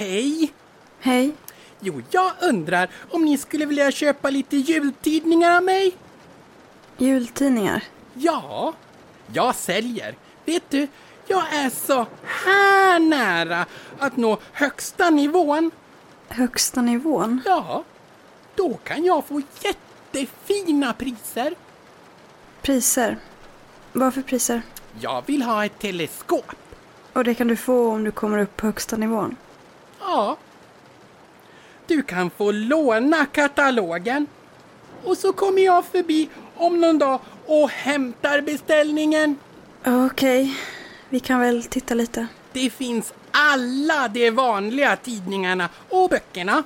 Hej! Hej. Jo, jag undrar om ni skulle vilja köpa lite jultidningar av mig? Jultidningar. Ja, jag säljer. Vet du, jag är så här nära att nå högsta nivån. Högsta nivån. Ja, då kan jag få jättefina priser. Priser. Vad för priser? Jag vill ha ett teleskop. Och det kan du få om du kommer upp på högsta nivån. Ja. Du kan få låna katalogen. Och så kommer jag förbi om någon dag och hämtar beställningen. Okej, vi kan väl titta lite. Det finns alla de vanliga tidningarna och böckerna.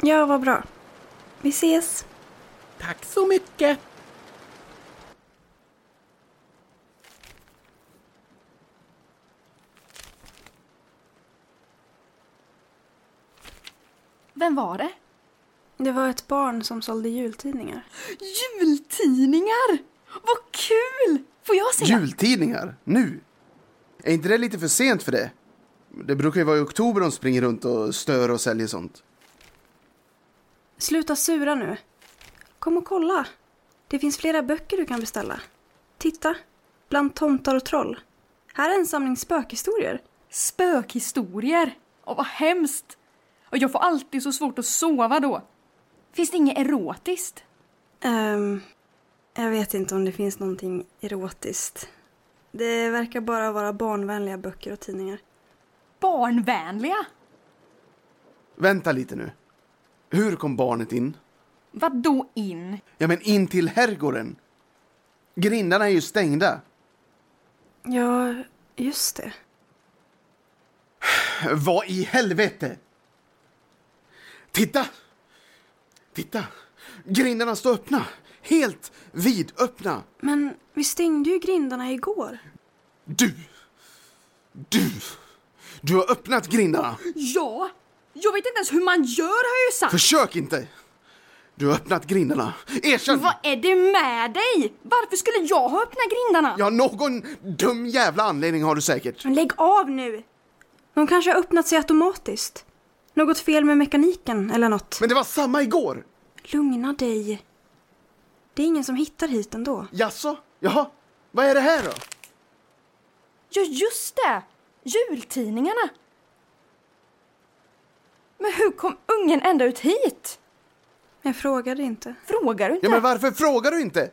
Ja, vad bra. Vi ses. Tack så mycket. Vem var det? Det var ett barn som sålde jultidningar. Jultidningar! Vad kul! Får jag se? Jultidningar? Nu? Är inte det lite för sent för det? Det brukar ju vara i oktober de springer runt och stör och säljer sånt. Sluta sura nu. Kom och kolla. Det finns flera böcker du kan beställa. Titta. Bland tomtar och troll. Här är en samling spökhistorier. Spökhistorier! Åh, vad hemskt! Och jag får alltid så svårt att sova då. Finns det inget erotiskt? Ehm, jag vet inte om det finns någonting erotiskt. Det verkar bara vara barnvänliga böcker och tidningar. Barnvänliga? Vänta lite nu. Hur kom barnet in? Vad då in? Ja, men in till herrgården. Grindarna är ju stängda. Ja, just det. Vad i helvete? Titta! Titta! Grindarna står öppna. Helt vidöppna. Men vi stängde ju grindarna igår. Du! Du! Du har öppnat grindarna. Ja! Jag vet inte ens hur man gör har jag ju sagt! Försök inte! Du har öppnat grindarna. Erkänn! Vad är det med dig? Varför skulle jag ha öppnat grindarna? Ja, någon dum jävla anledning har du säkert. Men lägg av nu! De kanske har öppnat sig automatiskt. Något fel med mekaniken eller något. Men det var samma igår. Lugna dig. Det är ingen som hittar hit ändå. Jaså? Jaha? Vad är det här då? Ja, just det! Jultidningarna. Men hur kom ungen ända ut hit? Jag frågade inte. Frågar du inte? Ja, men varför frågar du inte?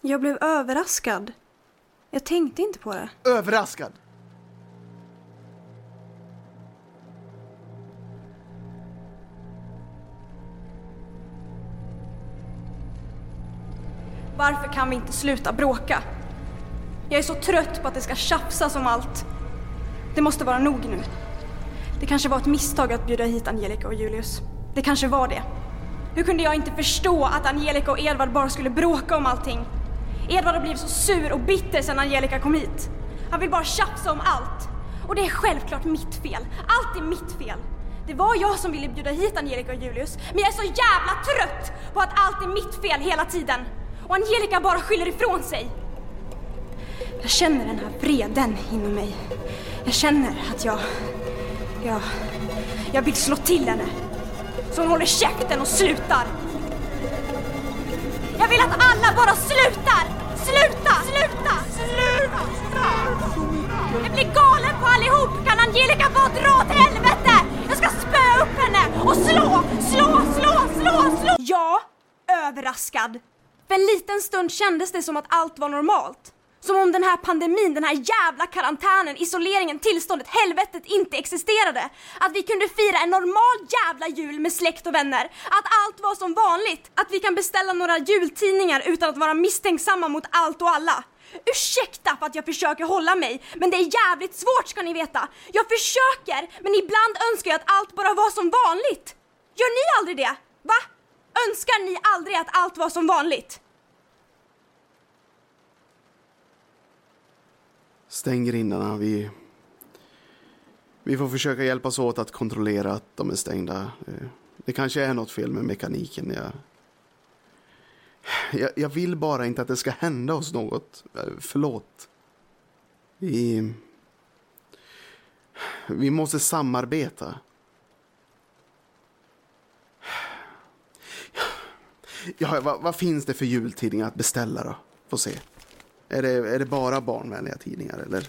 Jag blev överraskad. Jag tänkte inte på det. Överraskad. Varför kan vi inte sluta bråka? Jag är så trött på att det ska tjafsas om allt. Det måste vara nog nu. Det kanske var ett misstag att bjuda hit Angelica och Julius. Det kanske var det. Hur kunde jag inte förstå att Angelica och Edvard bara skulle bråka om allting? Edvard har blivit så sur och bitter sedan Angelica kom hit. Han vill bara tjafsa om allt. Och det är självklart mitt fel. Allt är mitt fel. Det var jag som ville bjuda hit Angelica och Julius. Men jag är så jävla trött på att allt är mitt fel hela tiden. Och Angelica bara skyller ifrån sig. Jag känner den här vreden inom mig. Jag känner att jag... Jag... Jag vill slå till henne. Så hon håller käften och slutar. Jag vill att alla bara slutar! Sluta! Sluta! Sluta! Jag blir galen på allihop! Kan Angelica bara dra åt helvete? Jag ska spöa upp henne och slå, slå, slå, slå, slå! Ja, överraskad. För en liten stund kändes det som att allt var normalt. Som om den här pandemin, den här jävla karantänen, isoleringen, tillståndet, helvetet inte existerade. Att vi kunde fira en normal jävla jul med släkt och vänner. Att allt var som vanligt. Att vi kan beställa några jultidningar utan att vara misstänksamma mot allt och alla. Ursäkta för att jag försöker hålla mig, men det är jävligt svårt ska ni veta. Jag försöker, men ibland önskar jag att allt bara var som vanligt. Gör ni aldrig det? Va? Önskar ni aldrig att allt var som vanligt? Stäng grindarna. Vi, vi får försöka hjälpas åt att kontrollera att de är stängda. Eh, det kanske är något fel med mekaniken. Jag, jag, jag vill bara inte att det ska hända oss något. Eh, förlåt. Vi, vi måste samarbeta. Ja, vad, vad finns det för jultidningar att beställa då? Få se. Är det, är det bara barnvänliga tidningar eller?